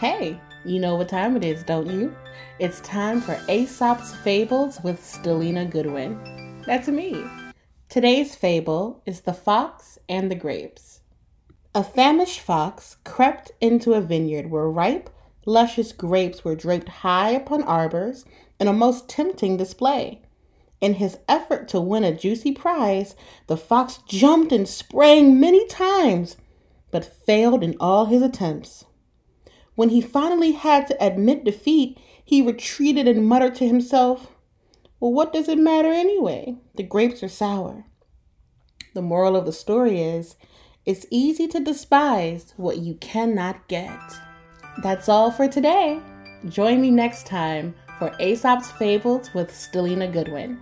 Hey, you know what time it is, don't you? It's time for Aesop's Fables with Stellina Goodwin. That's me. Today's fable is The Fox and the Grapes. A famished fox crept into a vineyard where ripe, luscious grapes were draped high upon arbors in a most tempting display. In his effort to win a juicy prize, the fox jumped and sprang many times, but failed in all his attempts. When he finally had to admit defeat, he retreated and muttered to himself, Well, what does it matter anyway? The grapes are sour. The moral of the story is it's easy to despise what you cannot get. That's all for today. Join me next time for Aesop's Fables with Stellina Goodwin.